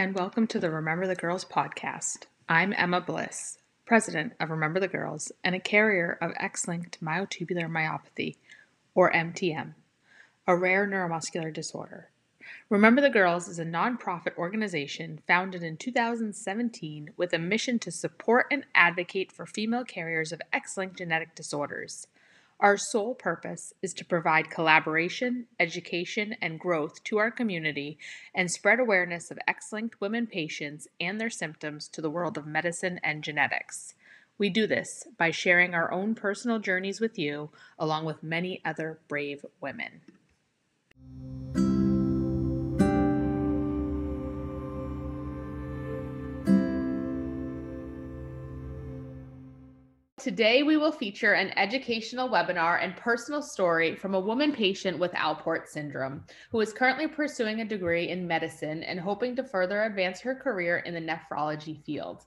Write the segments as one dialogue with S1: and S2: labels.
S1: and welcome to the Remember the Girls podcast. I'm Emma Bliss, president of Remember the Girls and a carrier of X linked myotubular myopathy, or MTM, a rare neuromuscular disorder. Remember the Girls is a nonprofit organization founded in 2017 with a mission to support and advocate for female carriers of X linked genetic disorders. Our sole purpose is to provide collaboration, education, and growth to our community and spread awareness of X linked women patients and their symptoms to the world of medicine and genetics. We do this by sharing our own personal journeys with you, along with many other brave women. Today, we will feature an educational webinar and personal story from a woman patient with Alport syndrome who is currently pursuing a degree in medicine and hoping to further advance her career in the nephrology field.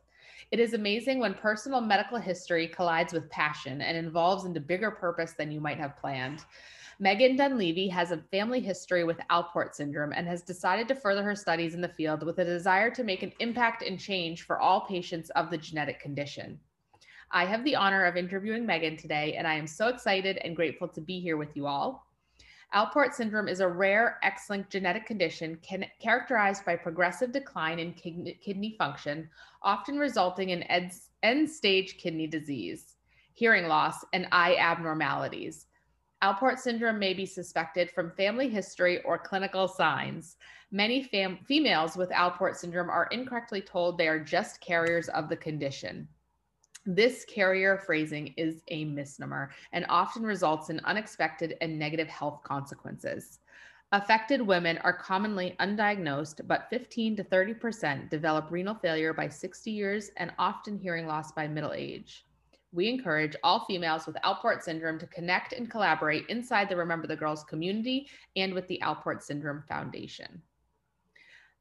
S1: It is amazing when personal medical history collides with passion and involves into bigger purpose than you might have planned. Megan Dunleavy has a family history with Alport syndrome and has decided to further her studies in the field with a desire to make an impact and change for all patients of the genetic condition. I have the honor of interviewing Megan today, and I am so excited and grateful to be here with you all. Alport syndrome is a rare X linked genetic condition can, characterized by progressive decline in kidney, kidney function, often resulting in end stage kidney disease, hearing loss, and eye abnormalities. Alport syndrome may be suspected from family history or clinical signs. Many fam- females with Alport syndrome are incorrectly told they are just carriers of the condition. This carrier phrasing is a misnomer and often results in unexpected and negative health consequences. Affected women are commonly undiagnosed, but 15 to 30% develop renal failure by 60 years and often hearing loss by middle age. We encourage all females with Alport syndrome to connect and collaborate inside the Remember the Girls community and with the Alport Syndrome Foundation.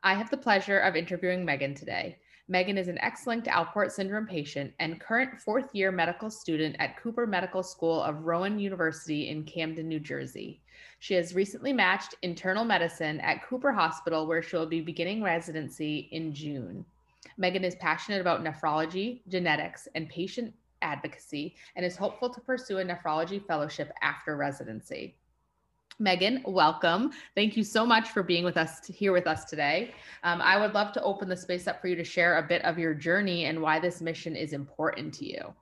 S1: I have the pleasure of interviewing Megan today. Megan is an X-linked Alport syndrome patient and current fourth year medical student at Cooper Medical School of Rowan University in Camden, New Jersey. She has recently matched internal medicine at Cooper Hospital, where she will be beginning residency in June. Megan is passionate about nephrology, genetics, and patient advocacy, and is hopeful to pursue a nephrology fellowship after residency. Megan, welcome. Thank you so much for being with us to, here with us today. Um, I would love to open the space up for you to share a bit of your journey and why this mission is important to you.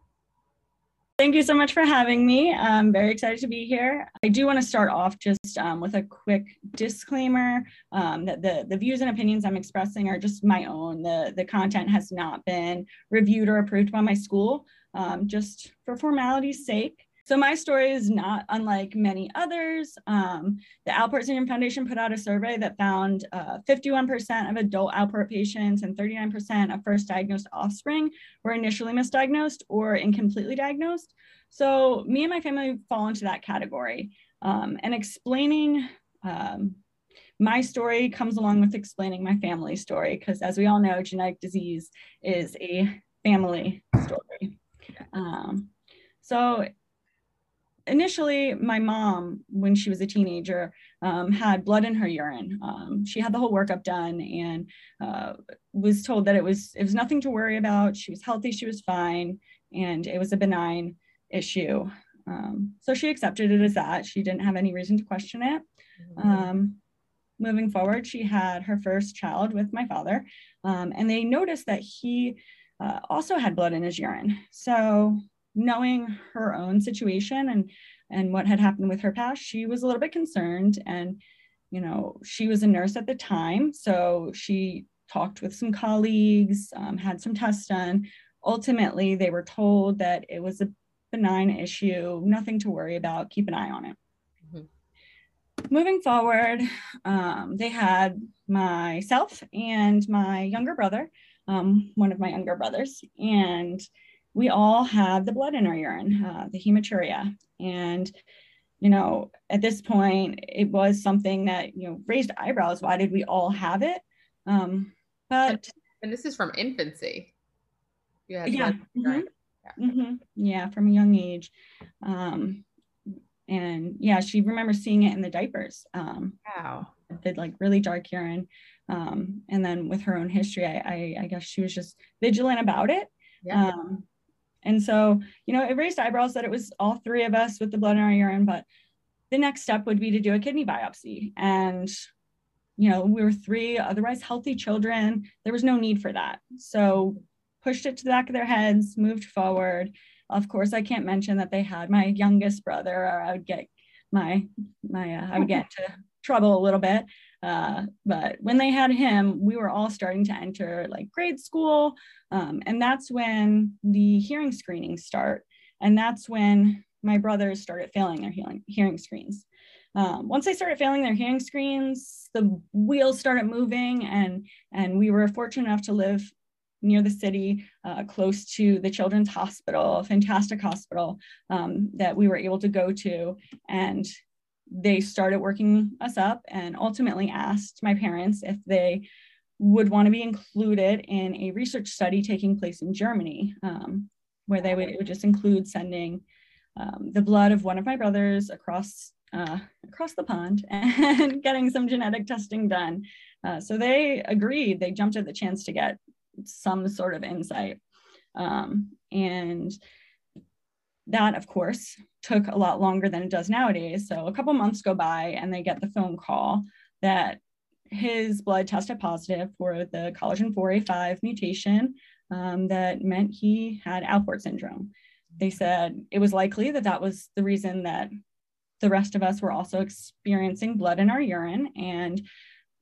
S2: Thank you so much for having me. I'm very excited to be here. I do want to start off just um, with a quick disclaimer um, that the, the views and opinions I'm expressing are just my own. The, the content has not been reviewed or approved by my school, um, just for formality's sake. So my story is not unlike many others. Um, the Alport Syndrome Foundation put out a survey that found 51% uh, of adult Alport patients and 39% of first diagnosed offspring were initially misdiagnosed or incompletely diagnosed. So me and my family fall into that category. Um, and explaining um, my story comes along with explaining my family story, because as we all know, genetic disease is a family story. Um, so initially, my mom, when she was a teenager, um, had blood in her urine. Um, she had the whole workup done and uh, was told that it was it was nothing to worry about. She was healthy, she was fine, and it was a benign issue. Um, so she accepted it as that. She didn't have any reason to question it. Mm-hmm. Um, moving forward, she had her first child with my father, um, and they noticed that he uh, also had blood in his urine. So knowing her own situation and and what had happened with her past, she was a little bit concerned. And, you know, she was a nurse at the time. So she talked with some colleagues, um, had some tests done. Ultimately, they were told that it was a benign issue, nothing to worry about, keep an eye on it. Mm-hmm. Moving forward, um, they had myself and my younger brother, um, one of my younger brothers, and we all have the blood in our urine, uh, the hematuria. And, you know, at this point, it was something that, you know, raised eyebrows. Why did we all have it? Um, but.
S1: And this is from infancy.
S2: Yeah. Mm-hmm. Yeah. Mm-hmm. yeah, from a young age. Um, and yeah, she remembers seeing it in the diapers. Um,
S1: wow.
S2: Did like really dark urine. Um, and then with her own history, I, I, I, guess she was just vigilant about it. Yeah. Um, and so, you know, it raised eyebrows that it was all three of us with the blood in our urine, but the next step would be to do a kidney biopsy. And, you know, we were three otherwise healthy children. There was no need for that. So pushed it to the back of their heads, moved forward. Of course, I can't mention that they had my youngest brother, or I would get my my uh, I would get into trouble a little bit. Uh, but when they had him, we were all starting to enter like grade school. Um, and that's when the hearing screenings start. And that's when my brothers started failing their hearing, hearing screens. Um, once they started failing their hearing screens, the wheels started moving, and and we were fortunate enough to live near the city, uh, close to the Children's Hospital, a fantastic hospital um, that we were able to go to. And they started working us up and ultimately asked my parents if they would want to be included in a research study taking place in Germany, um, where they would, would, just include sending um, the blood of one of my brothers across uh, across the pond and getting some genetic testing done. Uh, so they agreed. They jumped at the chance to get some sort of insight, um, and that, of course, took a lot longer than it does nowadays. So a couple months go by and they get the phone call that his blood tested positive for the collagen 4A5 mutation um, that meant he had Alport syndrome. They said it was likely that that was the reason that the rest of us were also experiencing blood in our urine and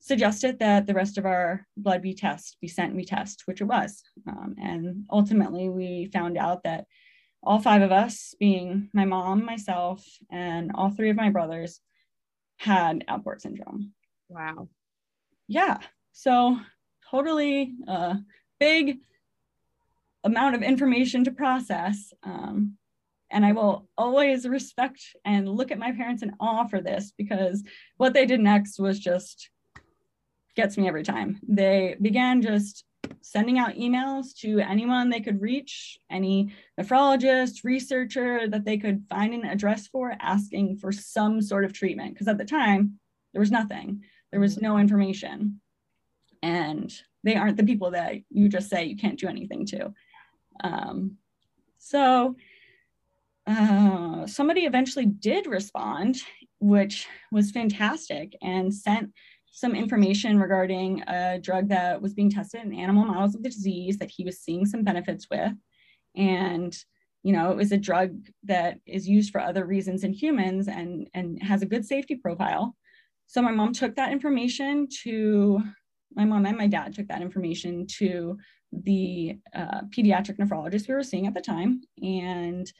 S2: suggested that the rest of our blood be test, be sent and be test, which it was. Um, and ultimately we found out that all five of us, being my mom, myself, and all three of my brothers, had Alport syndrome.
S1: Wow.
S2: Yeah. So, totally a uh, big amount of information to process. Um, and I will always respect and look at my parents in awe for this because what they did next was just gets me every time. They began just sending out emails to anyone they could reach, any nephrologist, researcher that they could find an address for, asking for some sort of treatment. Because at the time, there was nothing, there was no information. And they aren't the people that you just say you can't do anything to. Um, so uh, somebody eventually did respond, which was fantastic, and sent some information regarding a drug that was being tested in animal models of the disease that he was seeing some benefits with. And, you know, it was a drug that is used for other reasons in humans and, and has a good safety profile. So my mom took that information to, my mom and my dad took that information to the uh, pediatric nephrologist we were seeing at the time. And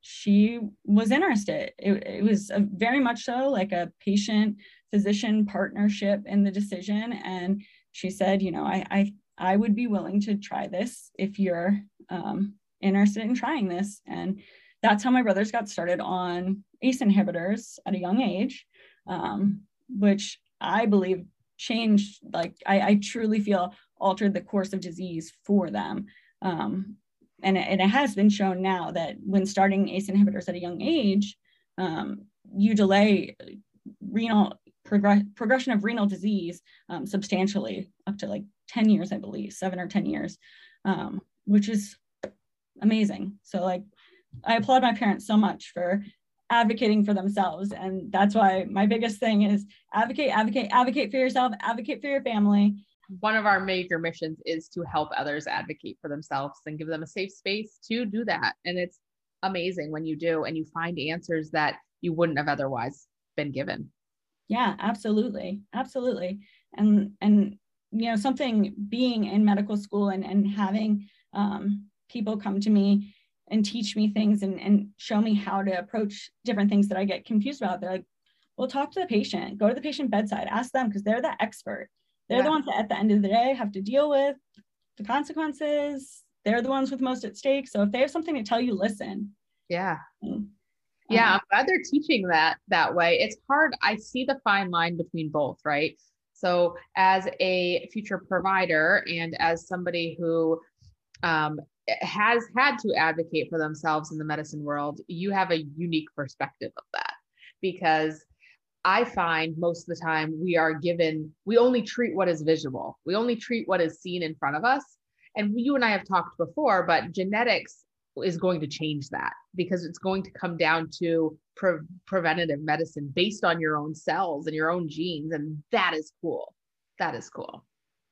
S2: she was interested. It, it was very much so like a patient physician partnership in the decision. And she said, you know, I, I, I would be willing to try this if you're um, interested in trying this. And that's how my brothers got started on ACE inhibitors at a young age, um, which I believe changed, like, I, I, truly feel altered the course of disease for them. Um, and, it, and it has been shown now that when starting ACE inhibitors at a young age, um, you delay renal progress, progression of renal disease um, substantially up to like 10 years, I believe, seven or 10 years, um, which is amazing. So like, I applaud my parents so much for advocating for themselves. And that's why my biggest thing is advocate, advocate, advocate for yourself, advocate for your family.
S1: One of our major missions is to help others advocate for themselves and give them a safe space to do that. And it's amazing when you do and you find answers that you wouldn't have otherwise been given
S2: yeah absolutely absolutely. And and you know something being in medical school and and having um, people come to me and teach me things and, and show me how to approach different things that i get confused about they're like well talk to the patient go to the patient bedside ask them because they're the expert. They're yeah. the ones that at the end of the day have to deal with the consequences. They're the ones with most at stake. So if they have something to tell you listen.
S1: Yeah. And, yeah i'm glad they're teaching that that way. It's hard. I see the fine line between both right? So as a future provider and as somebody who um, has had to advocate for themselves in the medicine world you have a unique perspective of that. Because I find most of the time we are given, we only treat what is visual, we only treat what is seen in front of us. And you and I have talked before, but genetics is going to change that because it's going to come down to pre- preventative medicine based on your own cells and your own genes. And that is cool. That is cool.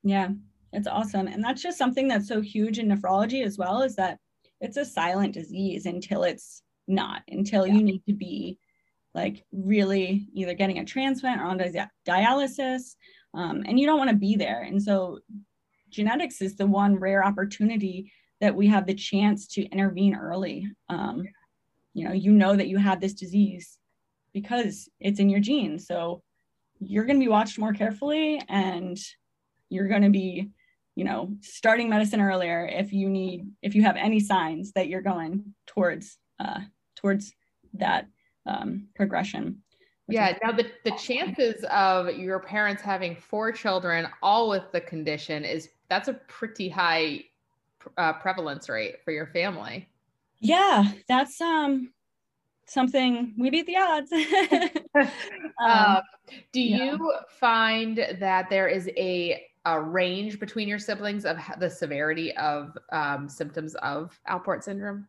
S2: Yeah, it's awesome. And that's just something that's so huge in nephrology as well is that it's a silent disease until it's not, until yeah. you need to be like really either getting a transplant or on dialysis. Um, and you don't want to be there. And so genetics is the one rare opportunity that we have the chance to intervene early. Um, you know, you know that you have this disease because it's in your genes. So you're going to be watched more carefully and you're going to be, you know, starting medicine earlier if you need, if you have any signs that you're going towards, uh, towards that um, progression.
S1: Yeah. Now the, the chances of your parents having four children, all with the condition is that's a pretty high uh, prevalence rate for your family.
S2: Yeah, that's um something we beat the odds.
S1: um, um, do yeah. you find that there is a a range between your siblings of the severity of um, symptoms of Alport syndrome?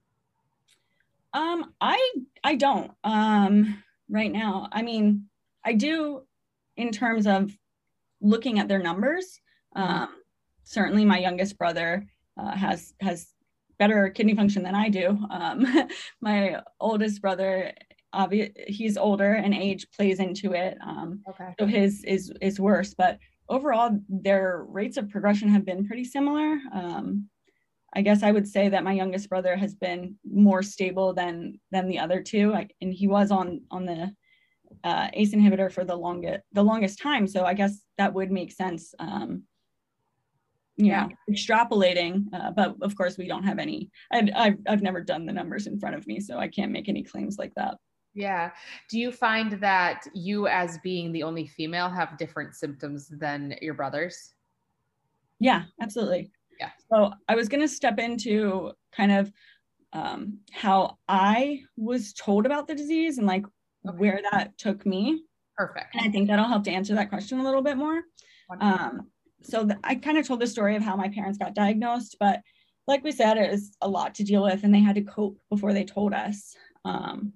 S2: Um, I I don't um, right now. I mean, I do in terms of looking at their numbers. Mm-hmm. Um, certainly, my youngest brother uh, has has better kidney function than I do. Um, my oldest brother, obvi- he's older and age plays into it. Um, okay. So his is is worse, but overall, their rates of progression have been pretty similar. Um, I guess I would say that my youngest brother has been more stable than than the other two, I, and he was on on the uh, ACE inhibitor for the longest the longest time. So I guess that would make sense. Um, you yeah. know, extrapolating, uh, but of course we don't have any. I've, I've I've never done the numbers in front of me, so I can't make any claims like that.
S1: Yeah. Do you find that you, as being the only female, have different symptoms than your brothers?
S2: Yeah, absolutely.
S1: Yeah.
S2: So I was going to step into kind of um, how I was told about the disease and like okay. where that took me.
S1: Perfect.
S2: And I think that'll help to answer that question a little bit more. Um, so I kind of told the story of how my parents got diagnosed, but like we said, it was a lot to deal with and they had to cope before they told us. Um,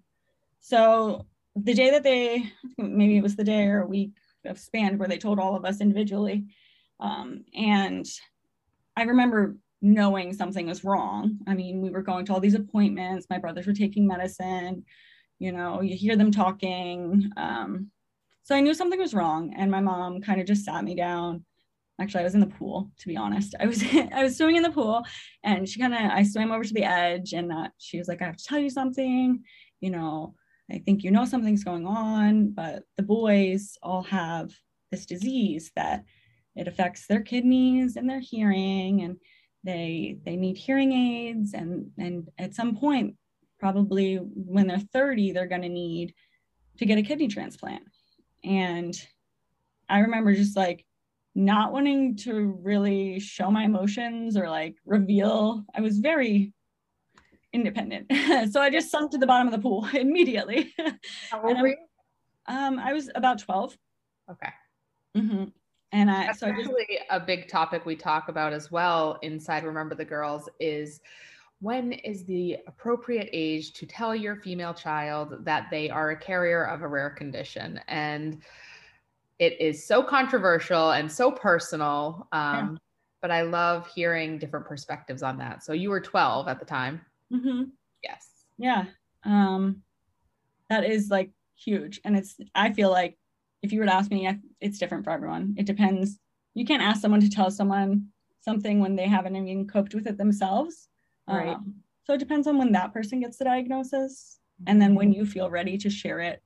S2: so the day that they, maybe it was the day or a week of span where they told all of us individually. Um, and I remember knowing something was wrong. I mean, we were going to all these appointments, my brothers were taking medicine, you know, you hear them talking. Um, so I knew something was wrong. And my mom kind of just sat me down. Actually, I was in the pool, to be honest. I was I was swimming in the pool and she kind of I swam over to the edge and uh, she was like, I have to tell you something, you know, I think you know something's going on, but the boys all have this disease that it affects their kidneys and their hearing and they they need hearing aids and and at some point probably when they're 30 they're going to need to get a kidney transplant and i remember just like not wanting to really show my emotions or like reveal i was very independent so i just sunk to the bottom of the pool immediately
S1: How old were you?
S2: um i was about 12
S1: okay
S2: mm-hmm. And I,
S1: That's
S2: so
S1: actually
S2: just,
S1: a big topic we talk about as well inside Remember the Girls is when is the appropriate age to tell your female child that they are a carrier of a rare condition? And it is so controversial and so personal. Um, yeah. But I love hearing different perspectives on that. So you were 12 at the time.
S2: Mm-hmm.
S1: Yes.
S2: Yeah. Um, that is like huge. And it's, I feel like if you were to ask me, it's different for everyone. It depends. You can't ask someone to tell someone something when they haven't even coped with it themselves.
S1: Right.
S2: Um, so it depends on when that person gets the diagnosis and then when you feel ready to share it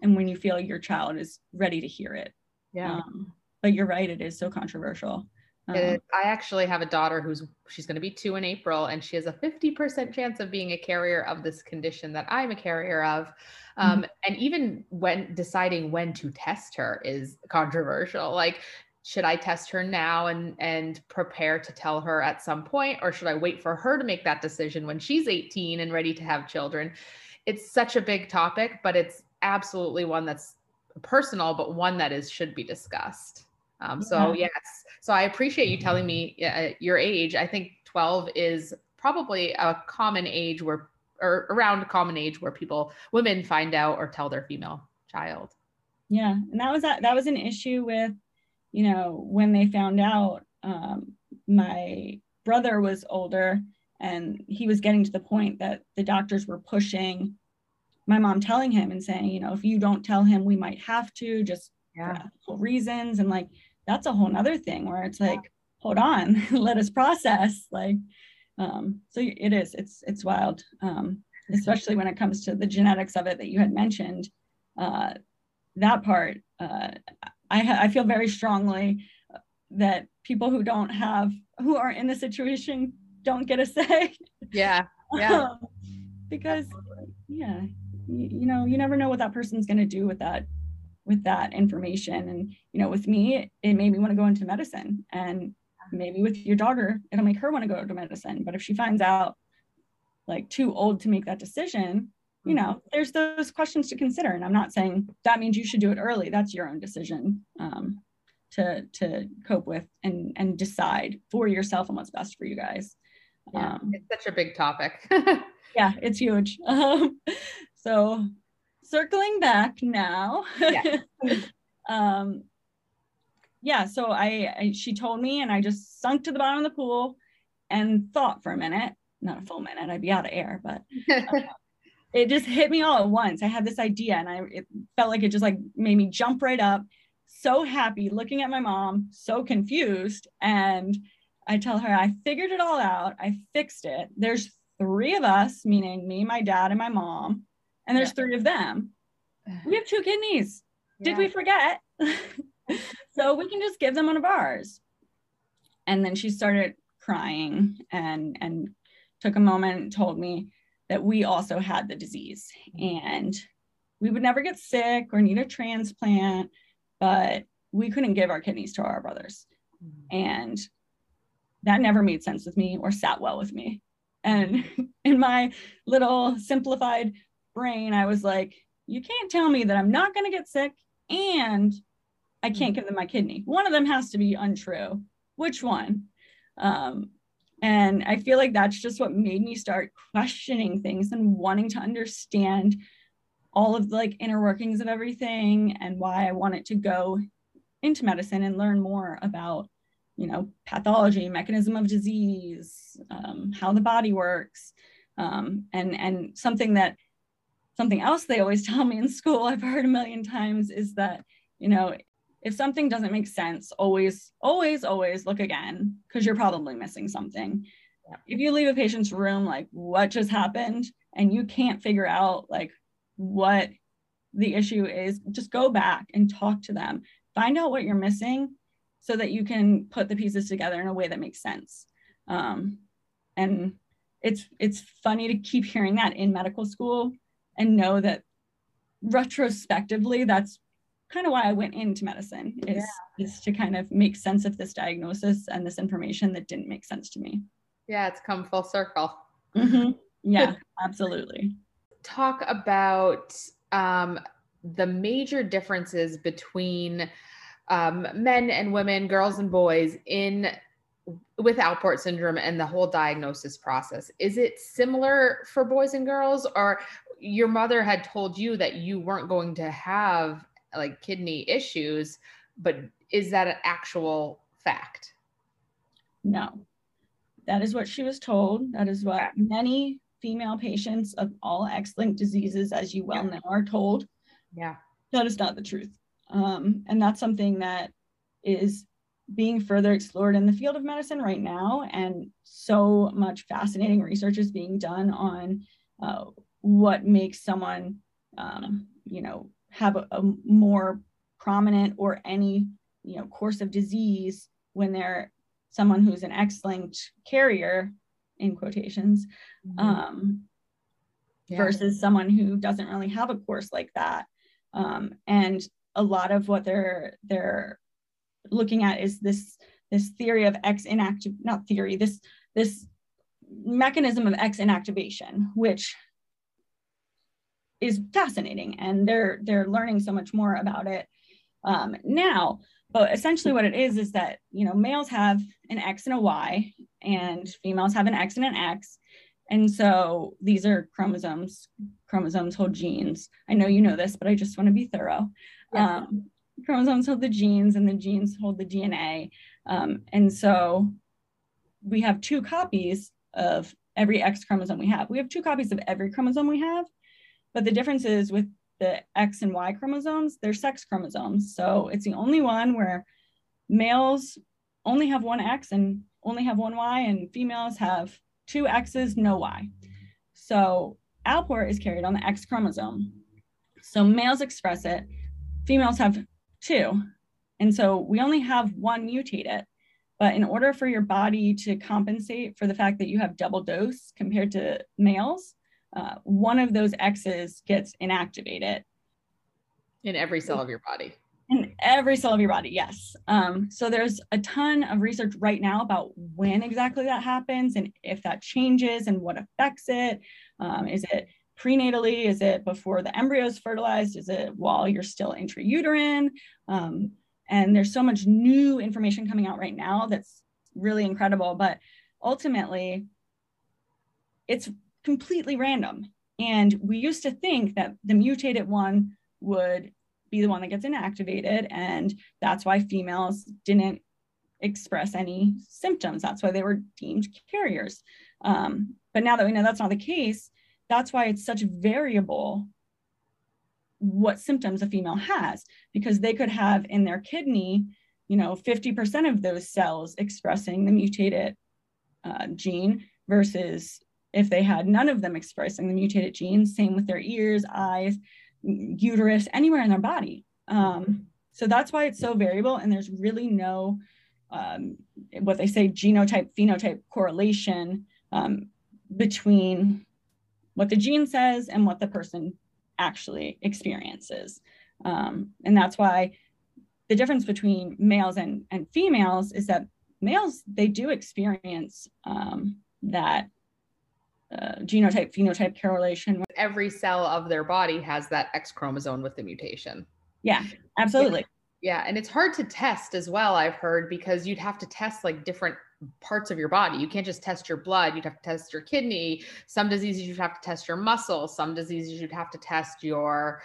S2: and when you feel your child is ready to hear it.
S1: Yeah. Um,
S2: but you're right, it is so controversial.
S1: Um, I actually have a daughter who's she's going to be two in April, and she has a 50% chance of being a carrier of this condition that I'm a carrier of. Um, mm-hmm. And even when deciding when to test her is controversial. Like, should I test her now and and prepare to tell her at some point, or should I wait for her to make that decision when she's 18 and ready to have children? It's such a big topic, but it's absolutely one that's personal, but one that is should be discussed. Um, so yes, so I appreciate you telling me uh, your age. I think 12 is probably a common age where, or around a common age where people, women find out or tell their female child.
S2: Yeah, and that was that. That was an issue with, you know, when they found out. Um, my brother was older, and he was getting to the point that the doctors were pushing my mom telling him and saying, you know, if you don't tell him, we might have to just yeah. for reasons. And like, that's a whole nother thing where it's like, hold on, let us process. Like, um, so it is, it's, it's wild. Um, especially when it comes to the genetics of it that you had mentioned, uh, that part, uh, I, I feel very strongly that people who don't have, who are in the situation don't get a say.
S1: Yeah. Yeah. um,
S2: because yeah, you, you know you never know what that person's going to do with that with that information. And you know with me it made me want to go into medicine. And maybe with your daughter it'll make her want to go to medicine. But if she finds out like too old to make that decision you know there's those questions to consider. And i'm not saying that means you should do it early. That's your own decision um, to to cope with and and decide for yourself and what's best for you guys.
S1: Yeah, um, it's such a big topic.
S2: Yeah it's huge. Um, so circling back now. Yeah. um, yeah, so I, I, she told me and I just sunk to the bottom of the pool and thought for a minute, not a full minute, I'd be out of air, but uh, it just hit me all at once. I had this idea and I it felt like it just like made me jump right up, so happy looking at my mom, so confused. And I tell her, I figured it all out. I fixed it. There's three of us, meaning me, my dad, and my mom and there's yeah. three of them. We have two kidneys. Yeah. Did we forget? so we can just give them one of ours. And then she started crying and and took a moment and told me that we also had the disease and we would never get sick or need a transplant, but we couldn't give our kidneys to our brothers. Mm-hmm. And that never made sense with me or sat well with me. And in my little simplified brain, I was like, you can't tell me that I'm not going to get sick and I can't mm-hmm. give them my kidney. One of them has to be untrue. Which one? Um, and I feel like that's just what made me start questioning things and wanting to understand all of the like inner workings of everything and why I wanted to go into medicine and learn more about, you know, pathology, mechanism of disease, um, how the body works, um, and and something that something else they always tell me in school i've heard a million times is that you know if something doesn't make sense always always always look again because you're probably missing something. Yeah. if you leave a patient's room like what just happened? And you can't figure out like what the issue is just go back and talk to them. Find out what you're missing so that you can put the pieces together in a way that makes sense. Um, and it's it's funny to keep hearing that in medical school and know that retrospectively that's kind of why I went into medicine is, yeah. is to kind of make sense of this diagnosis and this information that didn't make sense to me.
S1: Yeah, it's come full circle.
S2: Mm-hmm. Yeah, absolutely.
S1: Talk about um, the major differences between um, men and women, girls and boys in with Alport syndrome and the whole diagnosis process. Is it similar for boys and girls, or your mother had told you that you weren't going to have like kidney issues, but is that an actual fact?
S2: No. That is what she was told. That is what many female patients of all X-linked diseases, as you well know, are told.
S1: Yeah.
S2: That is not the truth. Um, and that's something that is being further explored in the field of medicine right now. And so much fascinating research is being done on uh, what makes someone um, you know have a, a, more prominent or any you know course of disease when they're someone who's an x-linked carrier in quotations mm-hmm. um, yeah. versus someone who doesn't really have a course like that um, and a lot of what they're they're looking at is this this theory of x inactive not theory this this mechanism of x inactivation which is fascinating and they're they're learning so much more about it um, now. But essentially what it is is that you know males have an x and a y and females have an x and an x. And so these are chromosomes chromosomes hold genes. I know you know this but i just want to be thorough. Yeah. um, chromosomes hold the genes and the genes hold the dna um, and so we have two copies of every X chromosome we have. We have two copies of every chromosome we have, but the difference is with the X and Y chromosomes, they're sex chromosomes. So it's the only one where males only have one X and only have one Y, and females have two X's, no Y. So Alport is carried on the X chromosome. So males express it, females have two. And so we only have one mutated. But in order for your body to compensate for the fact that you have double dose compared to males, uh, one of those X's gets inactivated.
S1: In every cell of your body.
S2: In every cell of your body, yes. Um, so there's a ton of research right now about when exactly that happens and if that changes and what affects it. Um, is it prenatally? Is it before the embryo is fertilized? Is it while you're still intrauterine? Um, and there's so much new information coming out right now that's really incredible. But ultimately, it's completely random. And we used to think that the mutated one would be the one that gets inactivated. And that's why females didn't express any symptoms. That's why they were deemed carriers. Um, but now that we know that's not the case, that's why it's such variable what symptoms a female has because they could have in their kidney you know 50% of those cells expressing the mutated uh, gene versus if they had none of them expressing the mutated genes, same with their ears eyes uterus anywhere in their body um, so that's why it's so variable and there's really no um, what they say genotype phenotype correlation um, between what the gene says and what the person actually experiences. Um, and that's why the difference between males and, and females is that males, they do experience um, that uh, genotype phenotype correlation.
S1: Every cell of their body has that X chromosome with the mutation.
S2: Yeah, absolutely.
S1: Yeah, and it's hard to test as well, I've heard, because you'd have to test like different parts of your body. You can't just test your blood, you'd have to test your kidney. Some diseases you'd have to test your muscles, some diseases you'd have to test your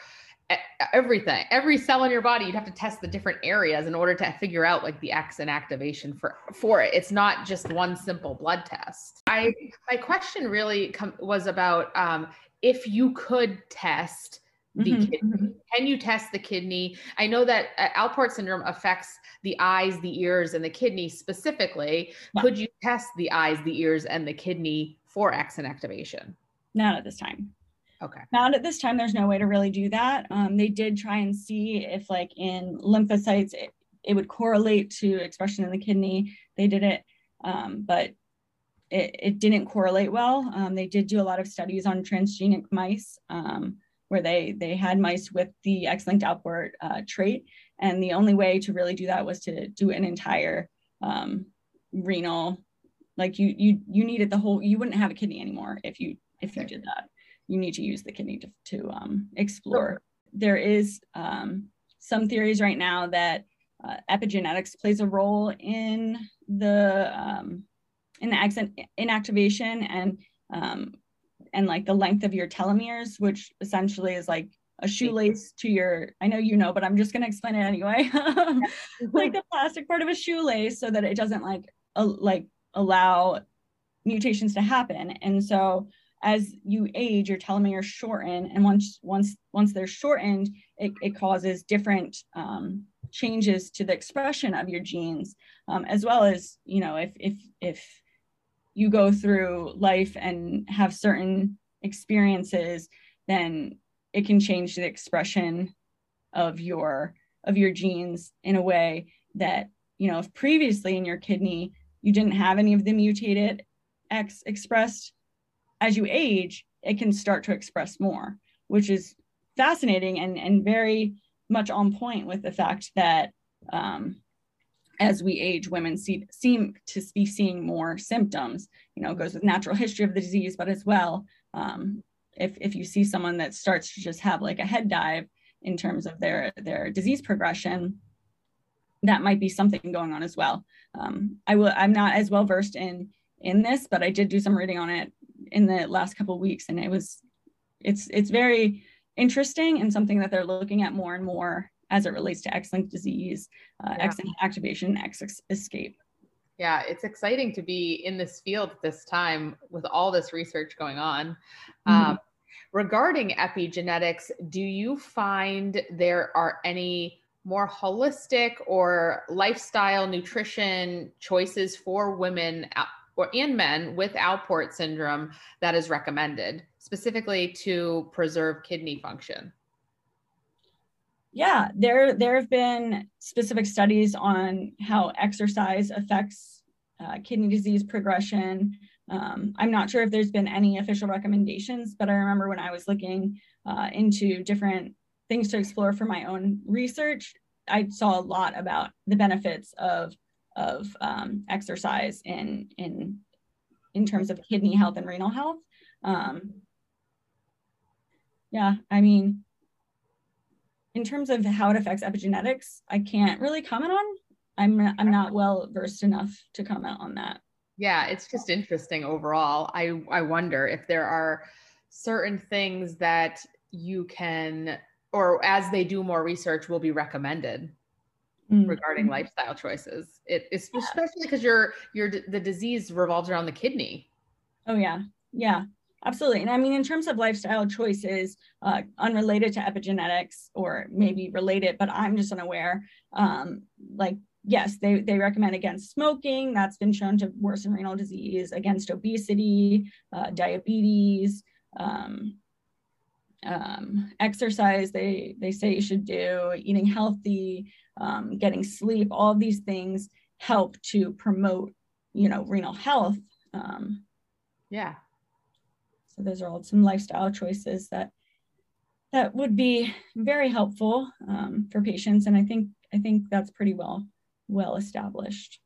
S1: everything every cell in your body you'd have to test the different areas in order to figure out like the x inactivation for for it it's not just one simple blood test i my question really com- was about um, if you could test the mm-hmm, kidney. Mm-hmm. Can you test the kidney? I know that uh, Alport syndrome affects the eyes, the ears, and the kidney specifically. Yeah. Could you test the eyes, the ears, and the kidney for X inactivation?
S2: Not at this time.
S1: Okay.
S2: Not at this time. There's no way to really do that. Um, they did try and see if, like, in lymphocytes, it, it would correlate to expression in the kidney. They did it, um, but it, it didn't correlate well. Um, they did do a lot of studies on transgenic mice. Um, where they they had mice with the X-linked Alport uh, trait, and the only way to really do that was to do an entire um, renal, like you you you needed the whole. You wouldn't have a kidney anymore if you if you did that. You need to use the kidney to to um, explore. There is um, some theories right now that uh, epigenetics plays a role in the um, in the accent inactivation and um, and like the length of your telomeres, which essentially is like a shoelace to your i know you know but i'm just going to explain it anyway. Like the plastic part of a shoelace so that it doesn't like uh, like allow mutations to happen. And so as you age your telomeres shorten and once once once they're shortened it, it causes different um, changes to the expression of your genes um, as well as you know if if if you go through life and have certain experiences, then it can change the expression of your of your genes in a way that you know if previously in your kidney you didn't have any of the mutated x expressed as you age it can start to express more which is fascinating and and very much on point with the fact that um, as we age, women see, seem to be seeing more symptoms. You know, goes with natural history of the disease, but as well, um, if if you see someone that starts to just have like a head dive in terms of their their disease progression that might be something going on as well um, i will i'm not as well versed in in this but i did do some reading on it in the last couple of weeks and it was it's it's very interesting and something that they're looking at more and more as it relates to X-linked disease, uh, yeah. X activation, X escape.
S1: Yeah, it's exciting to be in this field at this time with all this research going on. Mm-hmm. Um, regarding epigenetics, do you find there are any more holistic or lifestyle nutrition choices for women or and men with Alport syndrome that is recommended specifically to preserve kidney function?
S2: Yeah, there there have been specific studies on how exercise affects uh, kidney disease progression. Um, I'm not sure if there's been any official recommendations, but I remember when I was looking uh, into different things to explore for my own research, I saw a lot about the benefits of of um, exercise in in in terms of kidney health and renal health. Um, yeah, I mean, in terms of how it affects epigenetics, I can't really comment on. I'm I'm not well versed enough to comment on that.
S1: Yeah, it's just interesting overall. I I wonder if there are certain things that you can or as they do more research will be recommended mm-hmm. regarding lifestyle choices. It especially because your your the disease revolves around the kidney.
S2: Oh yeah. Yeah. Absolutely. And I mean, in terms of lifestyle choices, uh, unrelated to epigenetics or maybe related, but I'm just unaware, um, like, yes, they, they recommend against smoking. That's been shown to worsen renal disease, against obesity, uh, diabetes, um, um, exercise they, they say you should do, eating healthy, um, getting sleep, all of these things help to promote, you know, renal health. Um,
S1: yeah,
S2: so those are all some lifestyle choices that that would be very helpful um, for patients, and I think I think that's pretty well well established.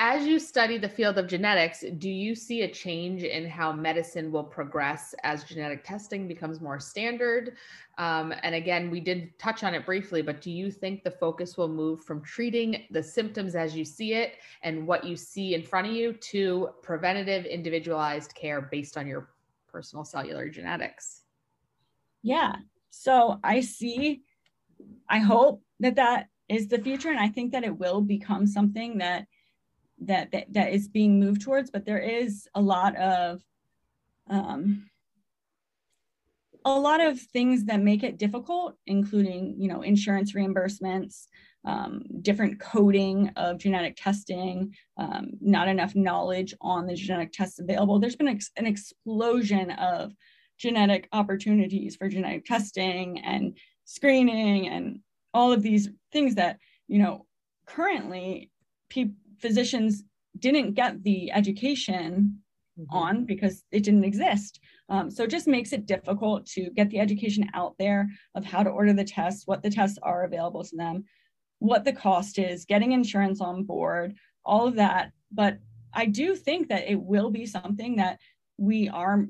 S1: As you study the field of genetics, do you see a change in how medicine will progress as genetic testing becomes more standard? Um, and again, we did touch on it briefly, but do you think the focus will move from treating the symptoms as you see it and what you see in front of you to preventative, individualized care based on your personal cellular genetics.
S2: Yeah. So I see, I hope that that is the future. And I think that it will become something that, that, that, that is being moved towards, but there is a lot of, um, a lot of things that make it difficult, including, you know, insurance reimbursements, um, different coding of genetic testing, um, not enough knowledge on the genetic tests available. There's been ex- an explosion of genetic opportunities for genetic testing and screening and all of these things that, you know, currently pe- physicians didn't get the education mm-hmm. on because it didn't exist. Um, so it just makes it difficult to get the education out there of how to order the tests, what the tests are available to them, what the cost is, getting insurance on board, all of that. But I do think that it will be something that we are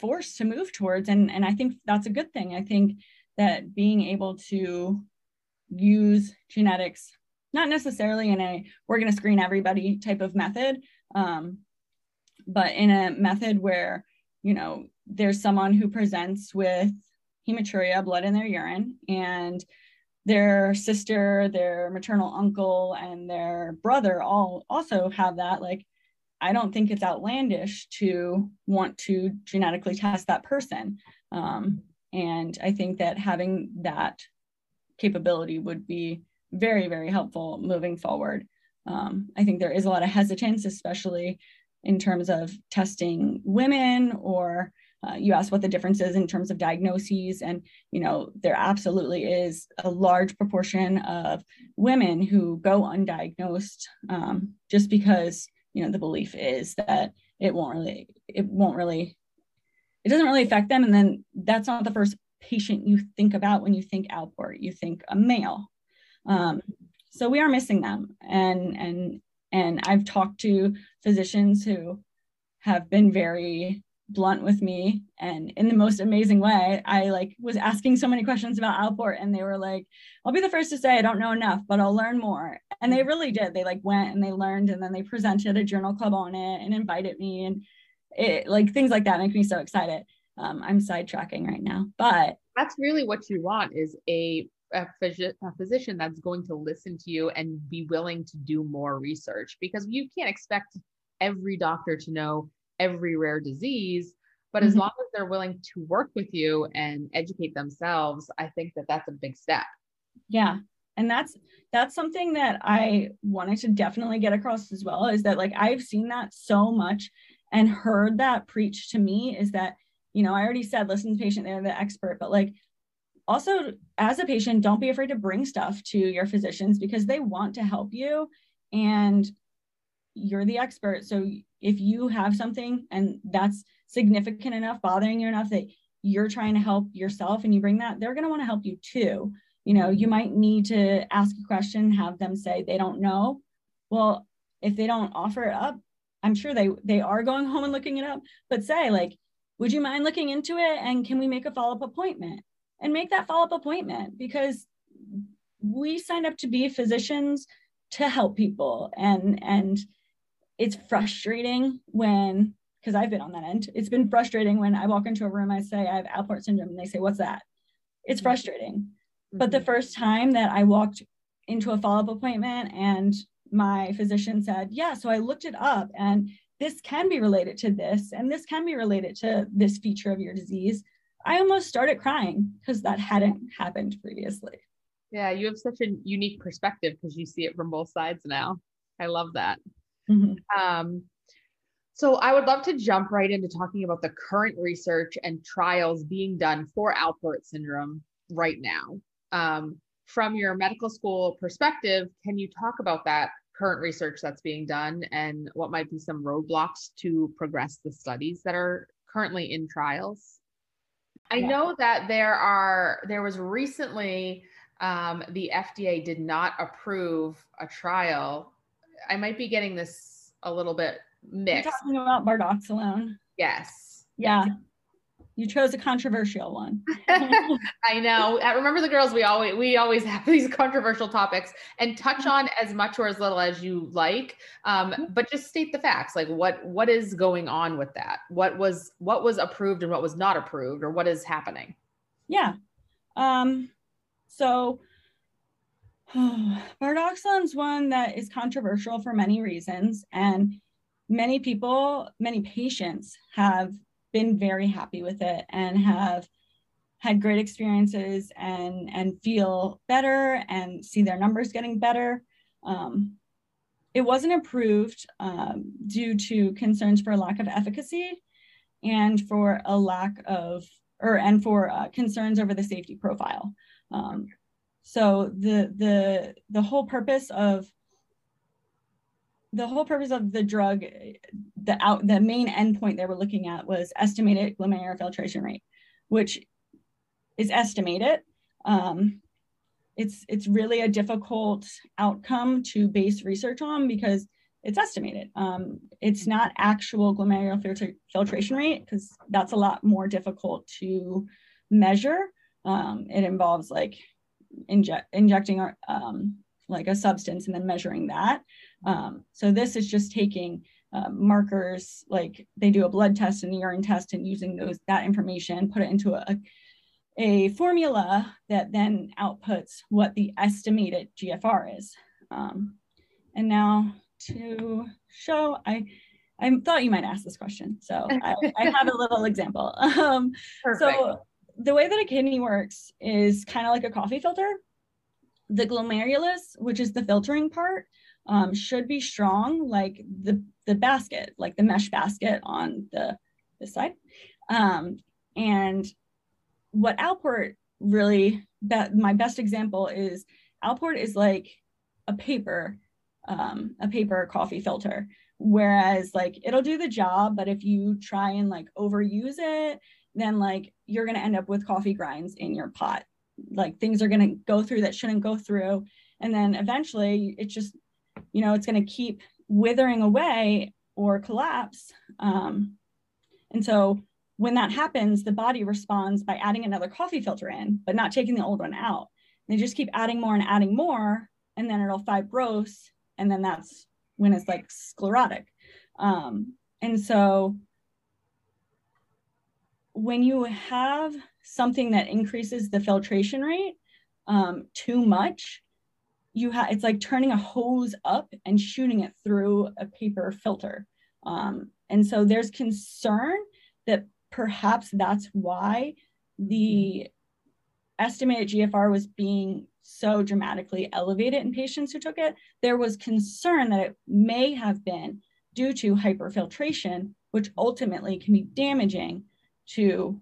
S2: forced to move towards. And, and I think that's a good thing. I think that being able to use genetics, not necessarily in a we're going to screen everybody type of method, um, but in a method where, you know, there's someone who presents with hematuria, blood in their urine, and their sister, their maternal uncle, and their brother all also have that. Like, I don't think it's outlandish to want to genetically test that person. Um, and I think that having that capability would be very, very helpful moving forward. Um, I think there is a lot of hesitance, especially in terms of testing women or uh, you asked what the difference is in terms of diagnoses and you know there absolutely is a large proportion of women who go undiagnosed um, just because you know the belief is that it won't really it won't really it doesn't really affect them. And then that's not the first patient you think about when you think alport you think a male um, so we are missing them. And and and i've talked to physicians who have been very blunt with me. And in the most amazing way i like was asking so many questions about alport and they were like i'll be the first to say i don't know enough but i'll learn more. And they really did. They like went and they learned and then they presented a journal club on it and invited me. And it like things like that make me so excited. Um, i'm sidetracking right now but
S1: that's really what you want is a a, phys- a physician that's going to listen to you and be willing to do more research because you can't expect every doctor to know every rare disease but as mm-hmm. long as they're willing to work with you and educate themselves i think that that's a big step
S2: yeah and that's that's something that i wanted to definitely get across as well is that like i've seen that so much and heard that preached to me is that you know i already said listen to the patient they're the expert but like also as a patient don't be afraid to bring stuff to your physicians because they want to help you and you're the expert. So if you have something and that's significant enough bothering you enough that you're trying to help yourself and you bring that they're going to want to help you too. You know you might need to ask a question have them say they don't know. Well if they don't offer it up i'm sure they they are going home and looking it up but say like would you mind looking into it and can we make a follow-up appointment and make that follow-up appointment because we signed up to be physicians to help people and and it's frustrating when because I've been on that end. It's been frustrating when I walk into a room, I say I have Alport syndrome, and they say, "What's that?" It's mm-hmm. frustrating. Mm-hmm. But the mm-hmm. first time that I walked into a follow-up appointment and my physician said, "Yeah, so I looked it up, and this can be related to this, and this can be related to this feature of your disease." I almost started crying because that hadn't happened previously.
S1: Yeah, you have such a unique perspective because you see it from both sides now. I love that. Mm-hmm. Um, so I would love to jump right into talking about the current research and trials being done for Alport syndrome right now. Um, from your medical school perspective, can you talk about that current research that's being done and what might be some roadblocks to progress the studies that are currently in trials? I yeah. know that there are there was recently um, the FDA did not approve a trial. I might be getting this a little bit mixed.
S2: You're talking about bardoxolone.
S1: Yes.
S2: Yeah. You chose a controversial one.
S1: I know. I remember the girls. We always we always have these controversial topics and touch mm-hmm. on as much or as little as you like, um, mm-hmm. but just state the facts. Like what what is going on with that? What was what was approved and what was not approved, or what is happening?
S2: Yeah. Um, so is one that is controversial for many reasons, and many people, many patients have been very happy with it and have had great experiences and and feel better and see their numbers getting better. Um, it wasn't approved um, due to concerns for a lack of efficacy and for a lack of or and for uh, concerns over the safety profile. Um, so the the the whole purpose of the whole purpose of the drug, the out the main endpoint they were looking at was estimated glomerular filtration rate, which is estimated. Um, it's it's really a difficult outcome to base research on because it's estimated. Um, it's not actual glomerular filtra- filtration rate because that's a lot more difficult to measure. Um, it involves like inject injecting our, um, like a substance and then measuring that. Um, so this is just taking uh, markers, like they do a blood test and a urine test and using those that information, put it into a, a formula that then outputs what the estimated GFR is. Um, and now to show, I, I thought you might ask this question. So I, I have a little example. Um, so the way that a kidney works is kind of like a coffee filter. The glomerulus, which is the filtering part, um, should be strong, like the, the basket, like the mesh basket on the this side. Um, and what Alport really, that my best example is Alport is like a paper, um, a paper coffee filter. Whereas like it'll do the job, but if you try and like overuse it, then like you're gonna end up with coffee grinds in your pot. Like things are gonna go through that shouldn't go through. And then eventually it just you know, it's going to keep withering away or collapse. Um, And so when that happens, the body responds by adding another coffee filter in, but not taking the old one out. They just keep adding more and adding more, and then it'll fibrose, and then that's when it's like sclerotic. Um, and so when you have something that increases the filtration rate um, too much, you have it's like turning a hose up and shooting it through a paper filter. Um, and so there's concern that perhaps that's why the estimated GFR was being so dramatically elevated in patients who took it. There was concern that it may have been due to hyperfiltration, which ultimately can be damaging to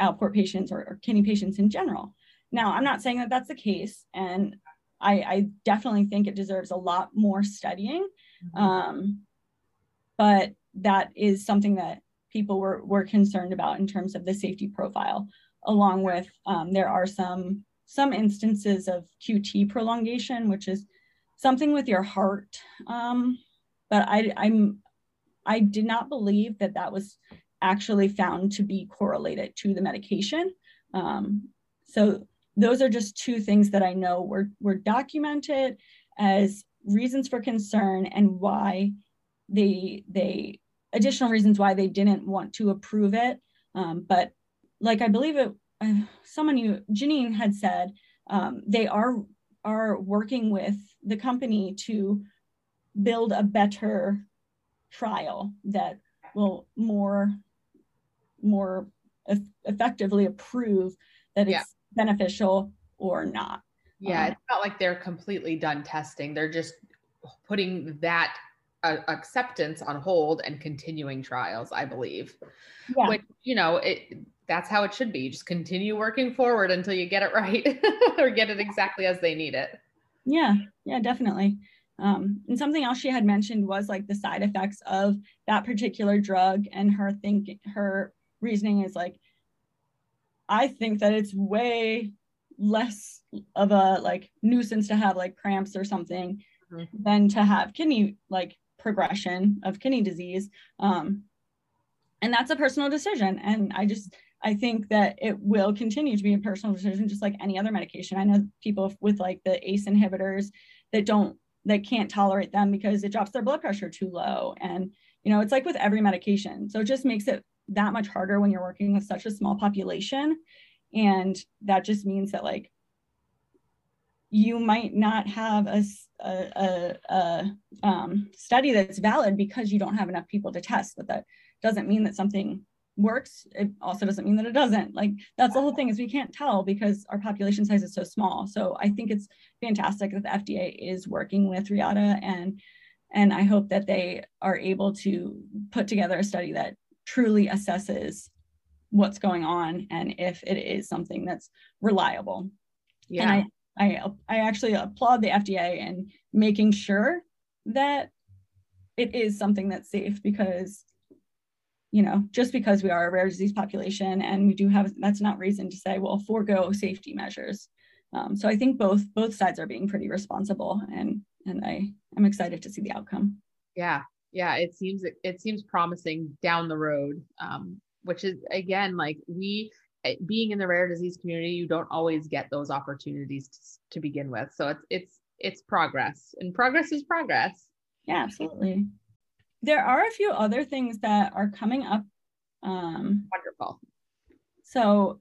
S2: Alport patients or, or kidney patients in general. Now, I'm not saying that that's the case, and I, I definitely think it deserves a lot more studying. Mm-hmm. Um, but that is something that people were, were concerned about in terms of the safety profile, along with um, there are some some instances of QT prolongation, which is something with your heart. Um, but I, I'm I did not believe that that was actually found to be correlated to the medication. Um, so those are just two things that I know were, were documented as reasons for concern and why they, they additional reasons why they didn't want to approve it. Um, but like I believe it, uh, someone you, Janine had said, um, they are, are working with the company to build a better trial that will more more effectively approve that it's yeah. Beneficial or not.
S1: Yeah, um, it's not like they're completely done testing. They're just putting that uh, acceptance on hold and continuing trials, I believe. Yeah. Which, you know, it that's how it should be. just continue working forward until you get it right or get it exactly as they need it.
S2: Yeah, yeah, definitely. Um, and something else she had mentioned was like the side effects of that particular drug and her think her reasoning is like i think that it's way less of a like nuisance to have like cramps or something mm-hmm. than to have kidney like progression of kidney disease. Um and that's a personal decision. And i just i think that it will continue to be a personal decision just like any other medication. I know people with like the ace inhibitors that don't that can't tolerate them because it drops their blood pressure too low. And you know it's like with every medication. So it just makes it that much harder when you're working with such a small population. And that just means that like you might not have a, a, a, a um, study that's valid because you don't have enough people to test but that doesn't mean that something works. It also doesn't mean that it doesn't. Like that's the whole thing is we can't tell because our population size is so small. So i think it's fantastic that the fda is working with Reata and and i hope that they are able to put together a study that truly assesses what's going on and if it is something that's reliable. Yeah. And I, I, I actually applaud the FDA in making sure that it is something that's safe because you know just because we are a rare disease population and we do have that's not reason to say well forego safety measures um, so i think both both sides are being pretty responsible and and i i'm excited to see the outcome
S1: yeah yeah it seems it seems promising down the road um, which is again like we eh, being in the rare disease community you don't always get those opportunities to, to begin with. So it's it's it's progress and progress is progress.
S2: Yeah absolutely. There are a few other things that are coming up um
S1: wonderful.
S2: so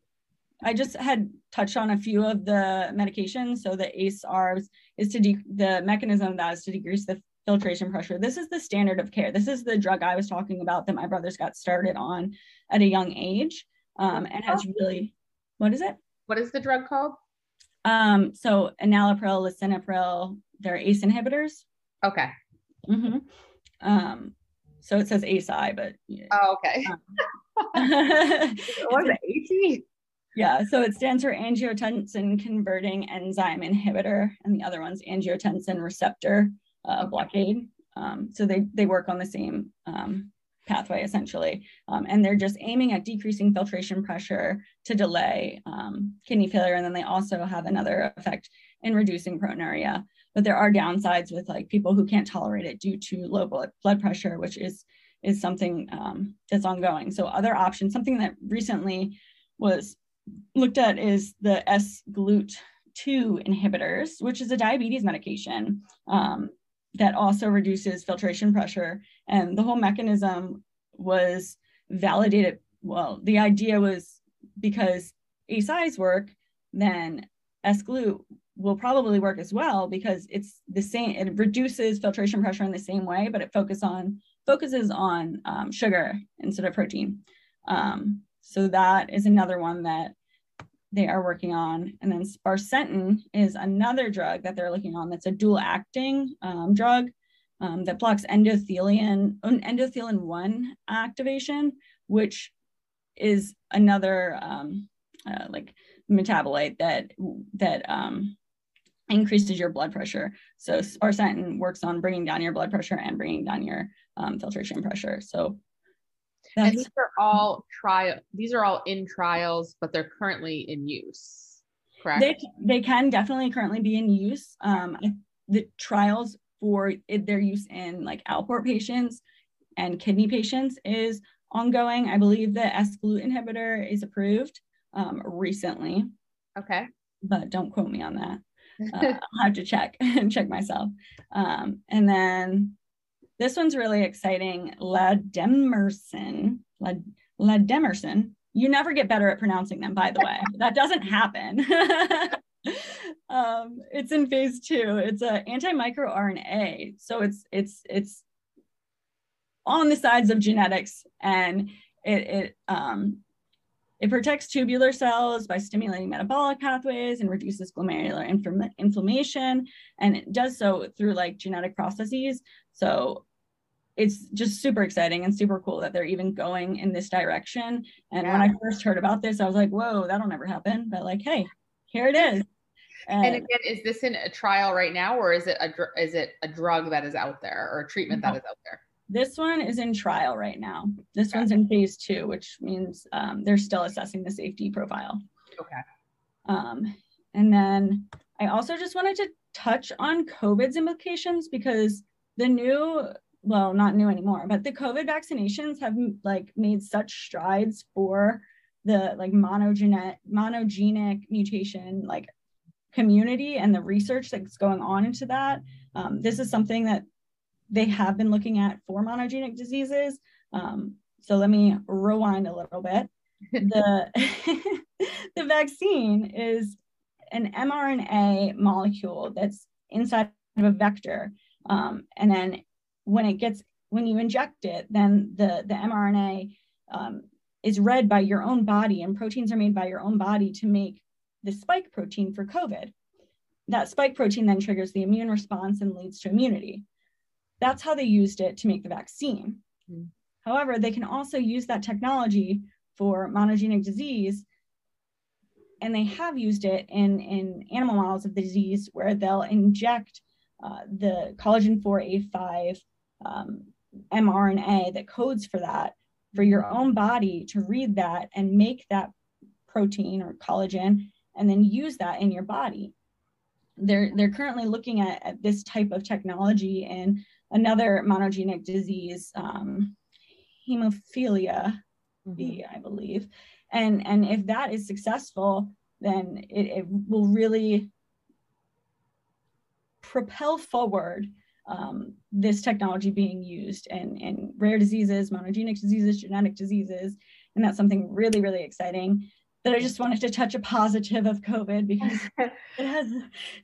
S2: I just had touched on a few of the medications. So the ACE ARBs is to de- the mechanism that is to decrease the filtration pressure. This is the standard of care. This is the drug I was talking about that my brothers got started on at a young age um, and has really, what is it?
S1: What is the drug called?
S2: Um, so enalapril, lisinopril, they're ACE inhibitors.
S1: Okay.
S2: Mm-hmm. Um, so it says ACI, but.
S1: Oh, okay. Um, what is it, AT?
S2: Yeah, so it stands for angiotensin converting enzyme inhibitor, and the other one's angiotensin receptor uh, blockade. Um, so they, they work on the same um, pathway essentially. Um, and they're just aiming at decreasing filtration pressure to delay um, kidney failure. And then they also have another effect in reducing proteinuria. But there are downsides with like people who can't tolerate it due to low blood, pressure, which is is something um, that's ongoing. So other options, something that recently was looked at is the SGLT2 inhibitors, which is a diabetes medication um, that also reduces filtration pressure. And the whole mechanism was validated. Well, the idea was because ACIs work, then SGLT will probably work as well because it's the same, it reduces filtration pressure in the same way, but it focus on, focuses on um, sugar instead of protein. Um, so that is another one that they are working on. And then sparsentan is another drug that they're looking on that's a dual acting um, drug um, that blocks endothelin, endothelin 1 activation, which is another um, uh, like metabolite that, that um, increases your blood pressure. So sparsentan works on bringing down your blood pressure and bringing down your um, filtration pressure. So
S1: and these are all trial. These are all in trials, but they're currently in use. Correct.
S2: They they can definitely currently be in use. Um, the trials for it, their use in like Alport patients and kidney patients is ongoing. I believe the SGLT inhibitor is approved um, recently.
S1: Okay.
S2: But don't quote me on that. Uh, I'll have to check and check myself. Um, and then this one's really exciting. Lademirsen. Lademirsen. You never get better at pronouncing them, by the way. that doesn't happen. um, it's in phase two. It's an anti-micro RNA. So it's it's it's on the sides of genetics and it, it um, it protects tubular cells by stimulating metabolic pathways and reduces glomerular inflammation. And it does so through like genetic processes. So it's just super exciting and super cool that they're even going in this direction. And yeah. when I first heard about this, I was like, whoa, that'll never happen. But like, hey, here it is.
S1: And, and again, is this in a trial right now, or is it a is it a drug that is out there or a treatment that is out there?
S2: This one is in trial right now. This okay. one's in phase two, which means um, they're still assessing the safety profile.
S1: Okay.
S2: Um, and then I also just wanted to touch on COVID's implications because the new well, not new anymore, but the COVID vaccinations have like made such strides for the like monogenic monogenic mutation like community and the research that's going on into that. Um, this is something that they have been looking at for monogenic diseases. Um, so let me rewind a little bit. the the vaccine is an mRNA molecule that's inside of a vector, um, and then when it gets when you inject it, then the the mRNA um, is read by your own body, and proteins are made by your own body to make the spike protein for COVID. That spike protein then triggers the immune response and leads to immunity. That's how they used it to make the vaccine. Mm. However, they can also use that technology for monogenic disease and they have used it in, in animal models of the disease where they'll inject uh, the collagen 4A5 um, mRNA that codes for that for your own body to read that and make that protein or collagen and then use that in your body. They're, they're currently looking at, at this type of technology in another monogenic disease, um, hemophilia mm-hmm. B, I believe. And, and if that is successful, then it, it will really propel forward um, this technology being used in, in rare diseases, monogenic diseases, genetic diseases. And that's something really, really exciting that I just wanted to touch a positive of COVID because it has,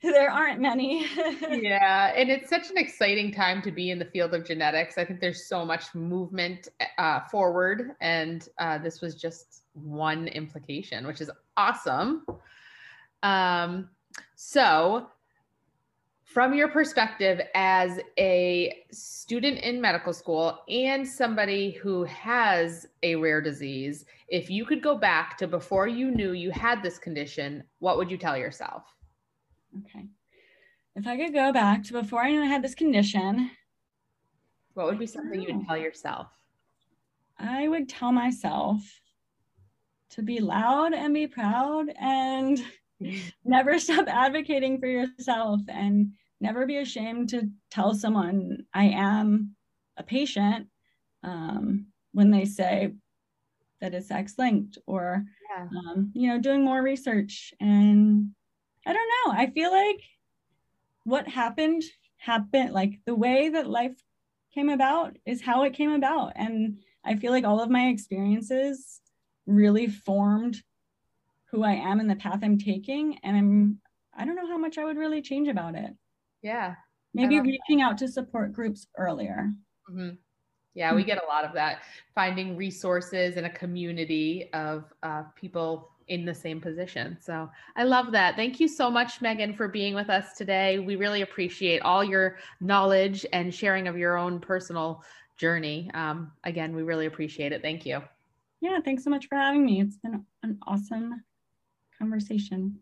S2: there aren't many.
S1: yeah. And it's such an exciting time to be in the field of genetics. I think there's so much movement uh, forward. And uh, this was just one implication, which is awesome. Um, so from your perspective as a student in medical school and somebody who has a rare disease, if you could go back to before you knew you had this condition, what would you tell yourself?
S2: Okay. If I could go back to before I knew I had this condition,
S1: what would be something you would tell yourself?
S2: I would tell myself to be loud and be proud and never stop advocating for yourself and never be ashamed to tell someone I am a patient um, when they say that it's sex linked or, yeah. um, you know, doing more research. And I don't know, I feel like what happened happened, like the way that life came about is how it came about. And I feel like all of my experiences really formed who I am and the path I'm taking. And I'm, I don't know how much I would really change about it.
S1: Yeah.
S2: Maybe reaching out to support groups earlier.
S1: Mm-hmm. Yeah, we mm. get a lot of that. Finding resources and a community of uh, people in the same position. So I love that. Thank you so much, Megan, for being with us today. We really appreciate all your knowledge and sharing of your own personal journey. Um, again, we really appreciate it. Thank you.
S2: Yeah, thanks so much for having me. It's been an awesome conversation.